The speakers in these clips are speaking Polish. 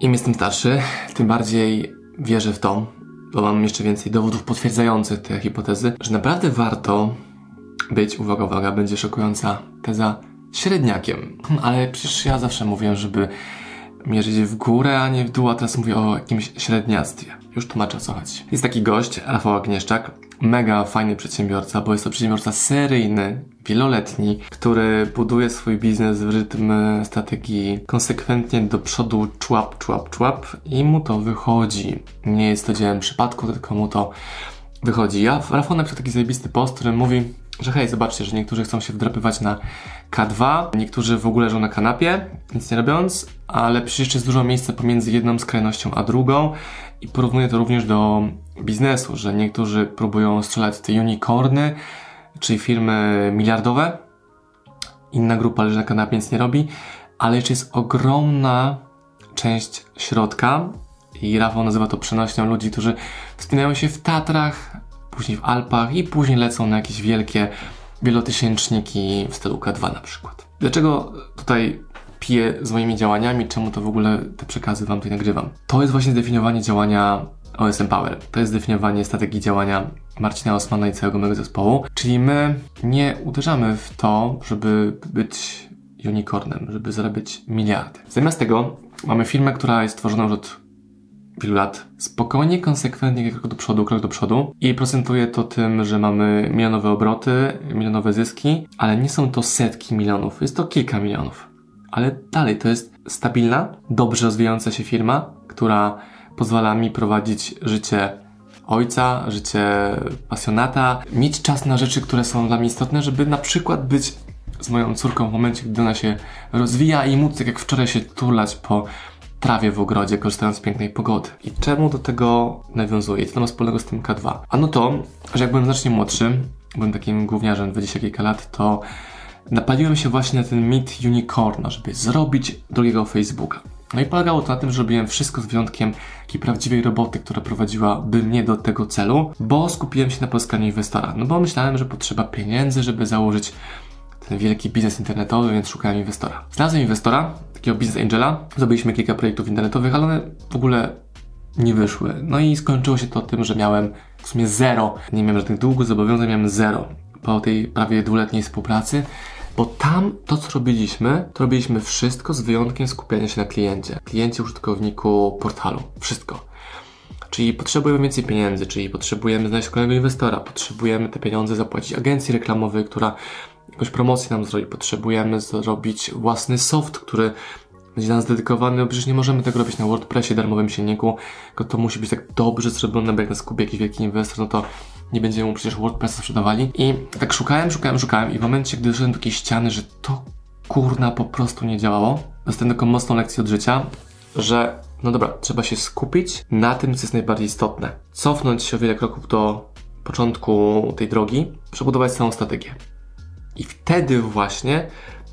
Im jestem starszy, tym bardziej wierzę w to, bo mam jeszcze więcej dowodów potwierdzających te hipotezy, że naprawdę warto być, uwaga, uwaga, będzie szokująca teza, średniakiem. Ale przecież ja zawsze mówię, żeby mierzyć w górę, a nie w dół, a teraz mówię o jakimś średniactwie. Już tłumaczę o co. Jest taki gość, Rafał Agnieszczak, mega fajny przedsiębiorca, bo jest to przedsiębiorca seryjny, wieloletni, który buduje swój biznes w rytm strategii konsekwentnie do przodu, człap, człap, człap i mu to wychodzi. Nie jest to dziełem przypadku, tylko mu to wychodzi. Ja, Rafał napisał taki zajebisty post, który mówi, że hej, zobaczcie, że niektórzy chcą się wdrapywać na K2, niektórzy w ogóle leżą na kanapie, nic nie robiąc, ale przecież jest dużo miejsca pomiędzy jedną skrajnością a drugą i porównuję to również do biznesu, że niektórzy próbują strzelać te unicorny, czyli firmy miliardowe, inna grupa leży na kanapie, nic nie robi, ale jeszcze jest ogromna część środka i Rafał nazywa to przenośnią ludzi, którzy wspinają się w Tatrach, później w Alpach i później lecą na jakieś wielkie wielotysięczniki w stylu K2 na przykład. Dlaczego tutaj piję z moimi działaniami, czemu to w ogóle te przekazy Wam tutaj nagrywam? To jest właśnie zdefiniowanie działania OSM Power. To jest zdefiniowanie strategii działania Marcina Osmana i całego mojego zespołu. Czyli my nie uderzamy w to, żeby być unicornem, żeby zarabiać miliardy. Zamiast tego mamy firmę, która jest tworzona już od wielu lat. Spokojnie, konsekwentnie, krok do przodu, krok do przodu. I procentuje to tym, że mamy milionowe obroty, milionowe zyski, ale nie są to setki milionów, jest to kilka milionów. Ale dalej to jest stabilna, dobrze rozwijająca się firma, która pozwala mi prowadzić życie ojca, życie pasjonata, mieć czas na rzeczy, które są dla mnie istotne, żeby na przykład być z moją córką w momencie, gdy ona się rozwija i móc, tak jak wczoraj, się turlać po trawie w ogrodzie, korzystając z pięknej pogody. I czemu do tego nawiązuję? Co to ma wspólnego z tym K2? Ano to, że jak byłem znacznie młodszy, byłem takim gówniarzem 20 kilka lat, to napaliłem się właśnie na ten mit unicorna, żeby zrobić drugiego Facebooka. No i polegało to na tym, że robiłem wszystko z wyjątkiem takiej prawdziwej roboty, która prowadziłaby mnie do tego celu, bo skupiłem się na pozyskaniu inwestora. No bo myślałem, że potrzeba pieniędzy, żeby założyć wielki biznes internetowy, więc szukałem inwestora. Znalazłem inwestora, takiego business angela, zrobiliśmy kilka projektów internetowych, ale one w ogóle nie wyszły. No i skończyło się to tym, że miałem w sumie zero. Nie miałem żadnych długów, zobowiązań, miałem zero. Po tej prawie dwuletniej współpracy bo tam to, co robiliśmy, to robiliśmy wszystko z wyjątkiem skupiania się na kliencie. Kliencie, użytkowniku portalu. Wszystko. Czyli potrzebujemy więcej pieniędzy, czyli potrzebujemy znaleźć kolejnego inwestora, potrzebujemy te pieniądze zapłacić agencji reklamowej, która jakąś promocję nam zrobi, potrzebujemy zrobić własny soft, który będzie nas dedykowany, bo przecież nie możemy tego robić na WordPressie, darmowym silniku, tylko to musi być tak dobrze zrobione, bo jak nas kupi jakiś wielki inwestor, no to nie będziemy mu przecież WordPressa sprzedawali. I tak szukałem, szukałem, szukałem i w momencie, gdy doszedłem do takiej ściany, że to kurna po prostu nie działało, dostałem taką mocną lekcję od życia, że no dobra, trzeba się skupić na tym, co jest najbardziej istotne. Cofnąć się o wiele kroków do początku tej drogi, przebudować całą strategię. I wtedy właśnie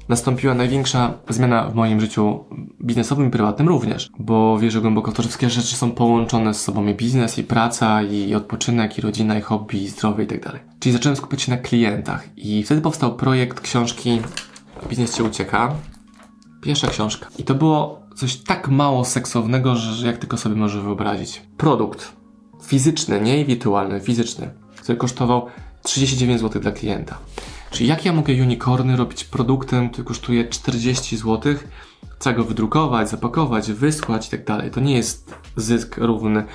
nastąpiła największa zmiana w moim życiu biznesowym i prywatnym również, bo wierzę głęboko w to, że wszystkie rzeczy są połączone z sobą i biznes, i praca, i odpoczynek, i rodzina, i hobby, i zdrowie i tak. Czyli zacząłem skupiać się na klientach i wtedy powstał projekt książki Biznes Cię Ucieka. Pierwsza książka. I to było coś tak mało seksownego, że jak tylko sobie może wyobrazić. Produkt fizyczny, nie wirtualny, fizyczny, który kosztował 39 zł dla klienta. Czyli jak ja mogę unicorny robić produktem, który kosztuje 40 zł, trzeba go wydrukować, zapakować, wysłać i tak dalej. To nie jest zysk równy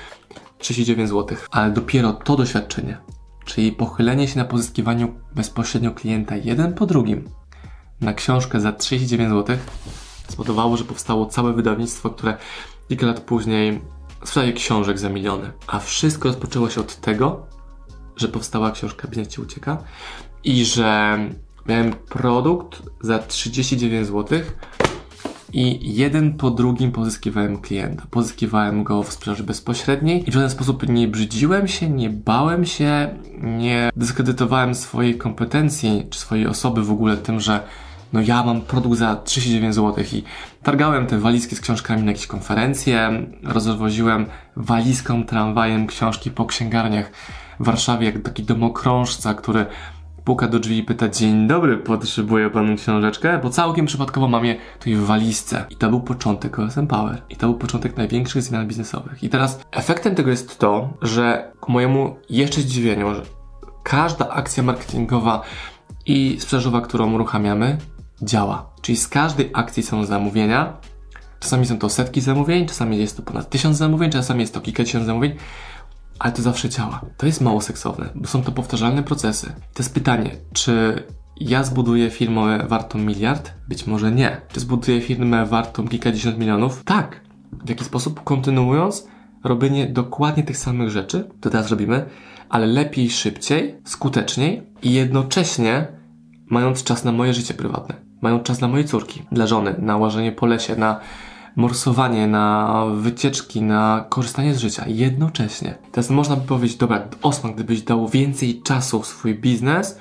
39 zł, ale dopiero to doświadczenie, czyli pochylenie się na pozyskiwaniu bezpośrednio klienta jeden po drugim na książkę za 39 zł spowodowało, że powstało całe wydawnictwo, które kilka lat później sprzedaje książek za miliony. A wszystko rozpoczęło się od tego, że powstała książka Biznes Ci Ucieka i że miałem produkt za 39 zł i jeden po drugim pozyskiwałem klienta. Pozyskiwałem go w sprzedaży bezpośredniej i w żaden sposób nie brzydziłem się, nie bałem się, nie dyskredytowałem swojej kompetencji czy swojej osoby w ogóle tym, że no ja mam produkt za 39 zł i targałem te walizki z książkami na jakieś konferencje, rozwoziłem walizką, tramwajem książki po księgarniach w Warszawie jak taki domokrążca, który puka do drzwi i pyta Dzień dobry, potrzebuje pan książeczkę? Bo całkiem przypadkowo mam je tutaj w walizce. I to był początek OSM Power. I to był początek największych zmian biznesowych. I teraz efektem tego jest to, że ku mojemu jeszcze zdziwieniu, że każda akcja marketingowa i sprzedażowa, którą uruchamiamy, działa. Czyli z każdej akcji są zamówienia. Czasami są to setki zamówień, czasami jest to ponad tysiąc zamówień, czasami jest to kilka tysięcy zamówień, ale to zawsze działa. To jest mało seksowne, bo są to powtarzalne procesy. To jest pytanie, czy ja zbuduję firmę wartą miliard? Być może nie. Czy zbuduję firmę wartą kilkadziesiąt milionów? Tak. W jaki sposób? Kontynuując robienie dokładnie tych samych rzeczy, to teraz robimy, ale lepiej, szybciej, skuteczniej i jednocześnie mając czas na moje życie prywatne, mając czas dla mojej córki, dla żony, na łażenie po lesie, na morsowanie, na wycieczki, na korzystanie z życia jednocześnie. Teraz można by powiedzieć, dobra, Osman, gdybyś dał więcej czasu w swój biznes,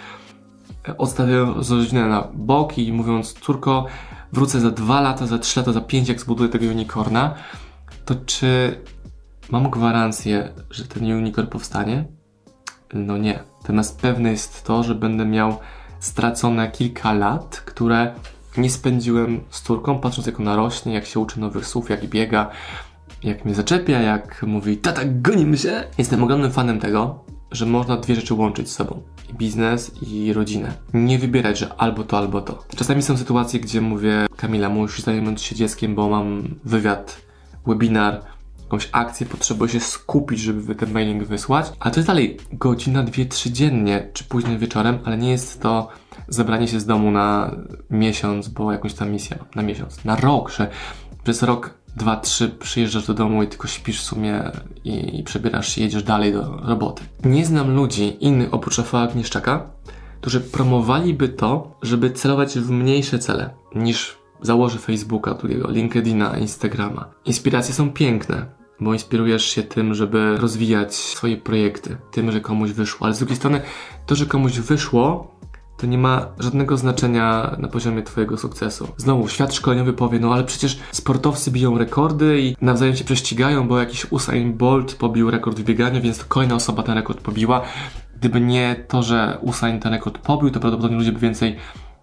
odstawiając rodzinę na bok i mówiąc, córko, wrócę za dwa lata, za trzy lata, za pięć, jak zbuduję tego unicorna, to czy mam gwarancję, że ten unicorn powstanie? No nie. Natomiast pewne jest to, że będę miał stracone kilka lat, które nie spędziłem z córką, patrząc jak ona rośnie, jak się uczy nowych słów, jak biega, jak mnie zaczepia, jak mówi tata, gonimy się. Jestem ogromnym fanem tego, że można dwie rzeczy łączyć z sobą. Biznes i rodzinę. Nie wybierać, że albo to, albo to. Czasami są sytuacje, gdzie mówię Kamila, musisz zająć się dzieckiem, bo mam wywiad, webinar, jakąś akcję, potrzebuję się skupić, żeby ten mailing wysłać, ale to jest dalej godzina, dwie, trzy dziennie, czy później wieczorem, ale nie jest to zebranie się z domu na miesiąc, bo jakąś tam misję na miesiąc, na rok, że przez rok, dwa, trzy przyjeżdżasz do domu i tylko śpisz w sumie i, i przebierasz się, jedziesz dalej do roboty. Nie znam ludzi innych oprócz Rafała Agnieszczaka, którzy promowaliby to, żeby celować w mniejsze cele niż założy Facebooka, drugiego, LinkedIna, Instagrama. Inspiracje są piękne, bo inspirujesz się tym, żeby rozwijać swoje projekty, tym, że komuś wyszło. Ale z drugiej strony, to, że komuś wyszło, to nie ma żadnego znaczenia na poziomie Twojego sukcesu. Znowu, świat szkoleniowy powie, no ale przecież sportowcy biją rekordy i nawzajem się prześcigają, bo jakiś Usain Bolt pobił rekord w bieganiu, więc to kolejna osoba ten rekord pobiła. Gdyby nie to, że Usain ten rekord pobił, to prawdopodobnie ludzie by więcej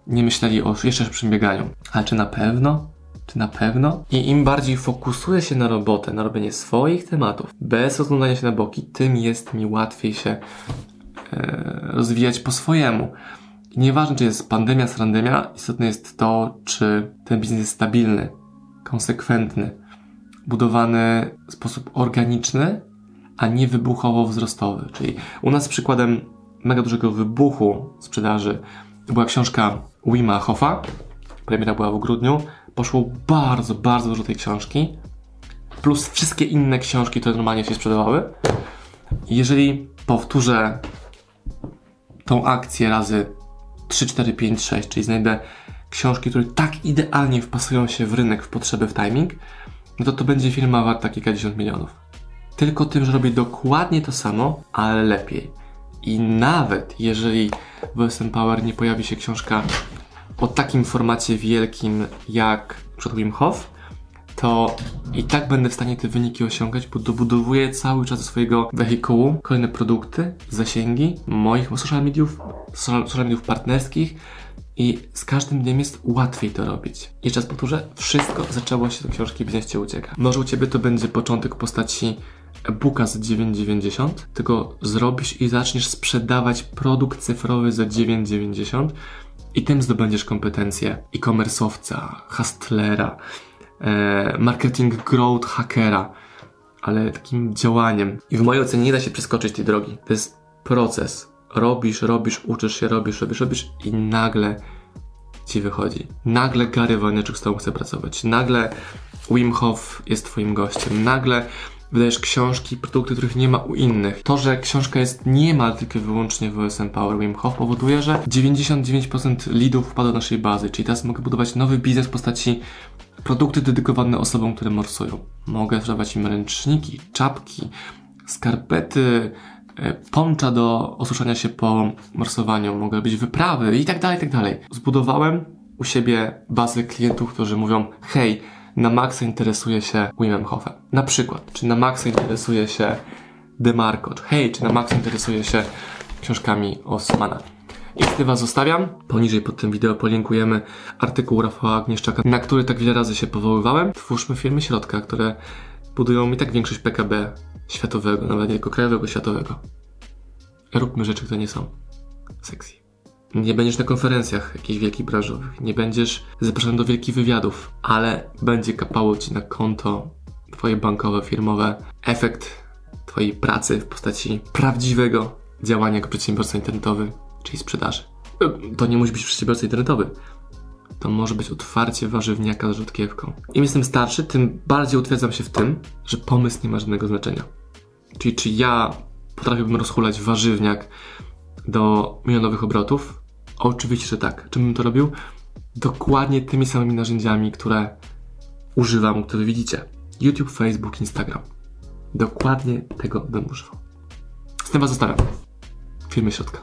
nie myśleli o jeszcze szybszym bieganiu. Ale czy na pewno? Czy na pewno? I im bardziej fokusuję się na robotę, na robienie swoich tematów, bez rozglądania się na boki, tym jest mi łatwiej się e, rozwijać po swojemu. I nieważne, czy jest pandemia, srandemia, istotne jest to, czy ten biznes jest stabilny, konsekwentny, budowany w sposób organiczny, a nie wybuchowo-wzrostowy. Czyli u nas przykładem mega dużego wybuchu sprzedaży była książka Wima Hoffa, premiera była w grudniu, poszło bardzo, bardzo dużo tej książki, plus wszystkie inne książki, które normalnie się sprzedawały. Jeżeli powtórzę tą akcję razy 3, 4, 5, 6, czyli znajdę książki, które tak idealnie wpasują się w rynek, w potrzeby, w timing, no to to będzie firma warta kilkadziesiąt milionów. Tylko tym, że robię dokładnie to samo, ale lepiej. I nawet jeżeli w SM Power nie pojawi się książka o takim formacie wielkim jak przed Hof, to i tak będę w stanie te wyniki osiągać, bo dobudowuję cały czas swojego wehikułu kolejne produkty, zasięgi moich social mediów, social mediów partnerskich i z każdym dniem jest łatwiej to robić. I czas powtórzę, wszystko zaczęło się do książki Biznes Cię Ucieka. Może u Ciebie to będzie początek postaci e-booka za 9,90, tylko zrobisz i zaczniesz sprzedawać produkt cyfrowy za 9,90 i tym zdobędziesz kompetencje e-commerce'owca, hustlera, e, marketing growth hackera, ale takim działaniem. I w mojej ocenie nie da się przeskoczyć tej drogi. To jest proces. Robisz, robisz, uczysz się, robisz, robisz, robisz i nagle ci wychodzi. Nagle Gary Vaynerchuk z tobą chce pracować. Nagle Wim Hof jest twoim gościem. Nagle wydajesz książki, produkty, których nie ma u innych. To, że książka jest niemal tylko i wyłącznie w OSM Power Wim Hof powoduje, że 99% leadów wpada do naszej bazy, czyli teraz mogę budować nowy biznes w postaci produkty dedykowane osobom, które morsują. Mogę sprzedawać im ręczniki, czapki, skarpety, e, poncza do osuszania się po morsowaniu, mogę robić wyprawy i tak dalej, i tak dalej. Zbudowałem u siebie bazę klientów, którzy mówią, hej, na maksa interesuje się Wimem Hofem. Na przykład, czy na maksa interesuje się DeMarco, hej, czy na maksa interesuje się książkami Osmana. I z tym was zostawiam. Poniżej pod tym wideo polinkujemy artykuł Rafała Agnieszczaka, na który tak wiele razy się powoływałem. Twórzmy firmy środka, które budują i tak większość PKB światowego, nawet nie krajowego, światowego. Róbmy rzeczy, które nie są sexy. Nie będziesz na konferencjach jakichś wielkich branżowych, nie będziesz zapraszany do wielkich wywiadów, ale będzie kapało ci na konto twoje bankowe, firmowe efekt twojej pracy w postaci prawdziwego działania jako przedsiębiorca internetowy, czyli sprzedaży. To nie musi być przedsiębiorca internetowy. To może być otwarcie warzywniaka z rzutkiewką. Im jestem starszy, tym bardziej utwierdzam się w tym, że pomysł nie ma żadnego znaczenia. Czyli czy ja potrafiłbym rozhulać warzywniak do milionowych obrotów? Oczywiście, że tak. Czym bym to robił? Dokładnie tymi samymi narzędziami, które używam, które widzicie. YouTube, Facebook, Instagram. Dokładnie tego bym używał. Z tym was zostawiam. Filmy środka.